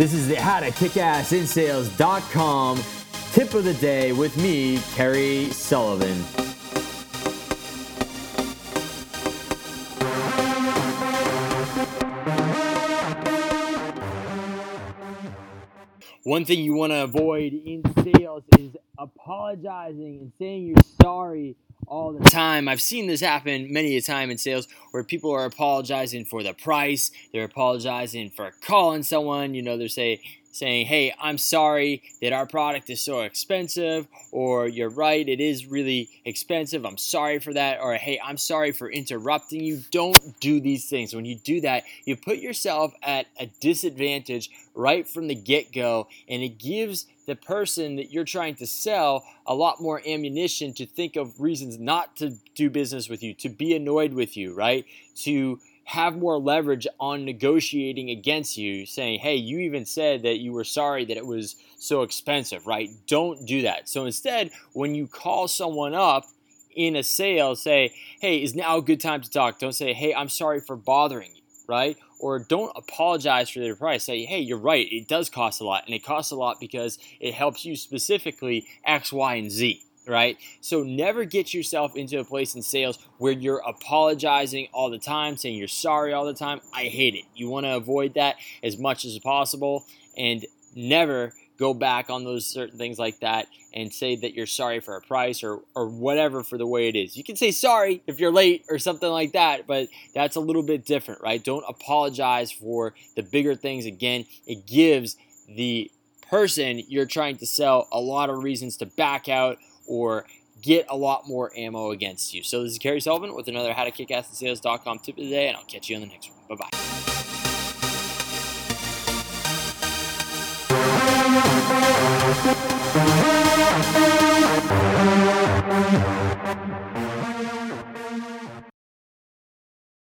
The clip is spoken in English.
This is the How to Kick Ass in Sales.com tip of the day with me, Kerry Sullivan. One thing you want to avoid in sales is apologizing and saying you're sorry all the time. I've seen this happen many a time in sales where people are apologizing for the price, they're apologizing for calling someone, you know, they're saying saying, "Hey, I'm sorry that our product is so expensive," or "You're right, it is really expensive. I'm sorry for that," or "Hey, I'm sorry for interrupting you." Don't do these things. When you do that, you put yourself at a disadvantage right from the get-go, and it gives the person that you're trying to sell a lot more ammunition to think of reasons not to do business with you, to be annoyed with you, right? To have more leverage on negotiating against you, saying, hey, you even said that you were sorry that it was so expensive, right? Don't do that. So instead, when you call someone up in a sale, say, hey, is now a good time to talk? Don't say, hey, I'm sorry for bothering you right? Or don't apologize for their price. Say, hey, you're right, it does cost a lot. And it costs a lot because it helps you specifically X, Y, and Z, right? So never get yourself into a place in sales where you're apologizing all the time, saying you're sorry all the time. I hate it. You want to avoid that as much as possible and never go back on those certain things like that and say that you're sorry for a price or, or whatever for the way it is. You can say sorry if you're late or something like that, but that's a little bit different, right? Don't apologize for the bigger things. Again, it gives the person you're trying to sell a lot of reasons to back out or get a lot more ammo against you. So this is Kerry Sullivan with another How to Kick Ass Sales.com tip of the day, and I'll catch you on the next one. Bye bye.